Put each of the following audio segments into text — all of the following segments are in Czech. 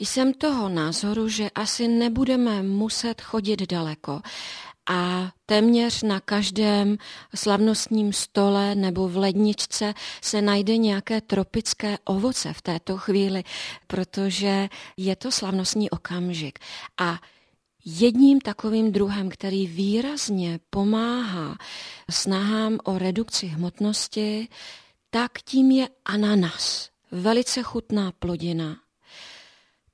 jsem toho názoru, že asi nebudeme muset chodit daleko a téměř na každém slavnostním stole nebo v ledničce se najde nějaké tropické ovoce v této chvíli, protože je to slavnostní okamžik. A Jedním takovým druhem, který výrazně pomáhá snahám o redukci hmotnosti, tak tím je ananas. Velice chutná plodina.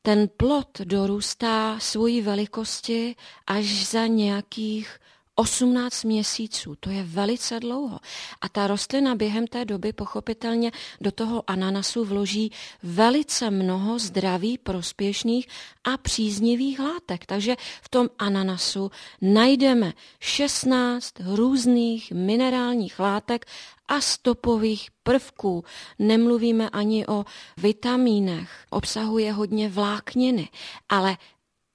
Ten plod dorůstá svojí velikosti až za nějakých 18 měsíců, to je velice dlouho. A ta rostlina během té doby pochopitelně do toho ananasu vloží velice mnoho zdraví, prospěšných a příznivých látek. Takže v tom ananasu najdeme 16 různých minerálních látek a stopových prvků. Nemluvíme ani o vitamínech, obsahuje hodně vlákniny, ale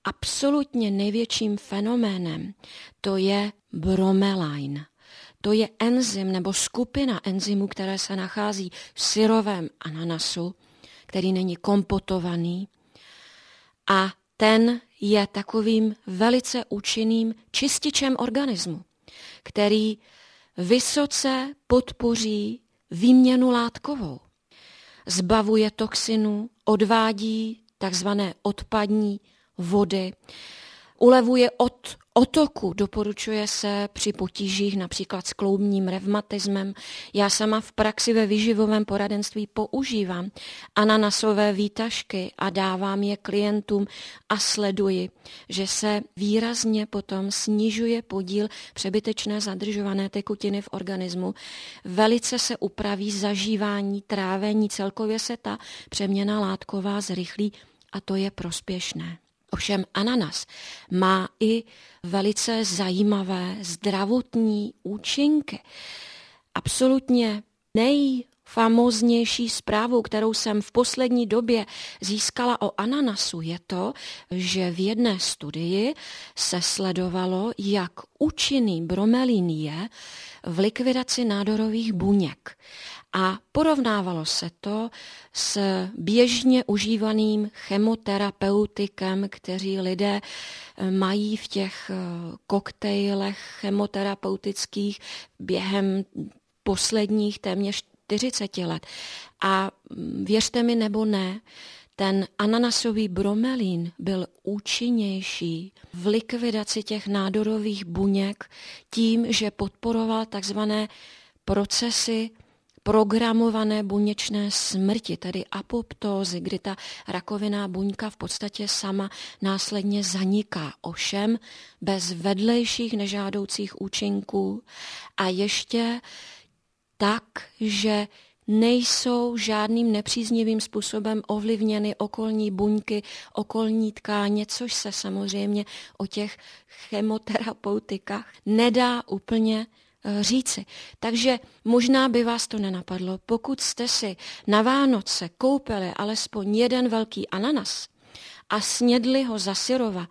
absolutně největším fenoménem, to je bromelain. To je enzym nebo skupina enzymů, které se nachází v syrovém ananasu, který není kompotovaný. A ten je takovým velice účinným čističem organismu, který vysoce podpoří výměnu látkovou. Zbavuje toxinů, odvádí takzvané odpadní vody, ulevuje od otoku, doporučuje se při potížích například s kloubním revmatismem. Já sama v praxi ve výživovém poradenství používám ananasové výtažky a dávám je klientům a sleduji, že se výrazně potom snižuje podíl přebytečné zadržované tekutiny v organismu. Velice se upraví zažívání, trávení, celkově se ta přeměna látková zrychlí a to je prospěšné. Ovšem ananas má i velice zajímavé zdravotní účinky. Absolutně nejfamoznější zprávou, kterou jsem v poslední době získala o ananasu, je to, že v jedné studii se sledovalo, jak účinný bromelín je v likvidaci nádorových buněk. A porovnávalo se to s běžně užívaným chemoterapeutikem, kteří lidé eh, mají v těch eh, koktejlech chemoterapeutických během posledních téměř 40 let. A mm, věřte mi nebo ne, ten ananasový bromelín byl účinnější v likvidaci těch nádorových buněk tím, že podporoval takzvané procesy programované buněčné smrti, tedy apoptózy, kdy ta rakoviná buňka v podstatě sama následně zaniká, ovšem bez vedlejších nežádoucích účinků a ještě tak, že nejsou žádným nepříznivým způsobem ovlivněny okolní buňky, okolní tkáně, což se samozřejmě o těch chemoterapeutikách nedá úplně Eh, říci. Takže možná by vás to nenapadlo, pokud jste si na Vánoce koupili alespoň jeden velký ananas a snědli ho za syrova,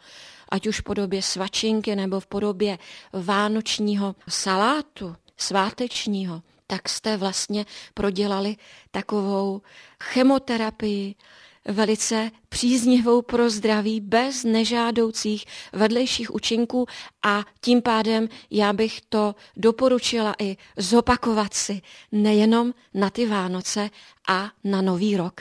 ať už v podobě svačinky nebo v podobě vánočního salátu, svátečního, tak jste vlastně prodělali takovou chemoterapii, velice příznivou pro zdraví bez nežádoucích vedlejších účinků a tím pádem já bych to doporučila i zopakovat si nejenom na ty Vánoce a na Nový rok.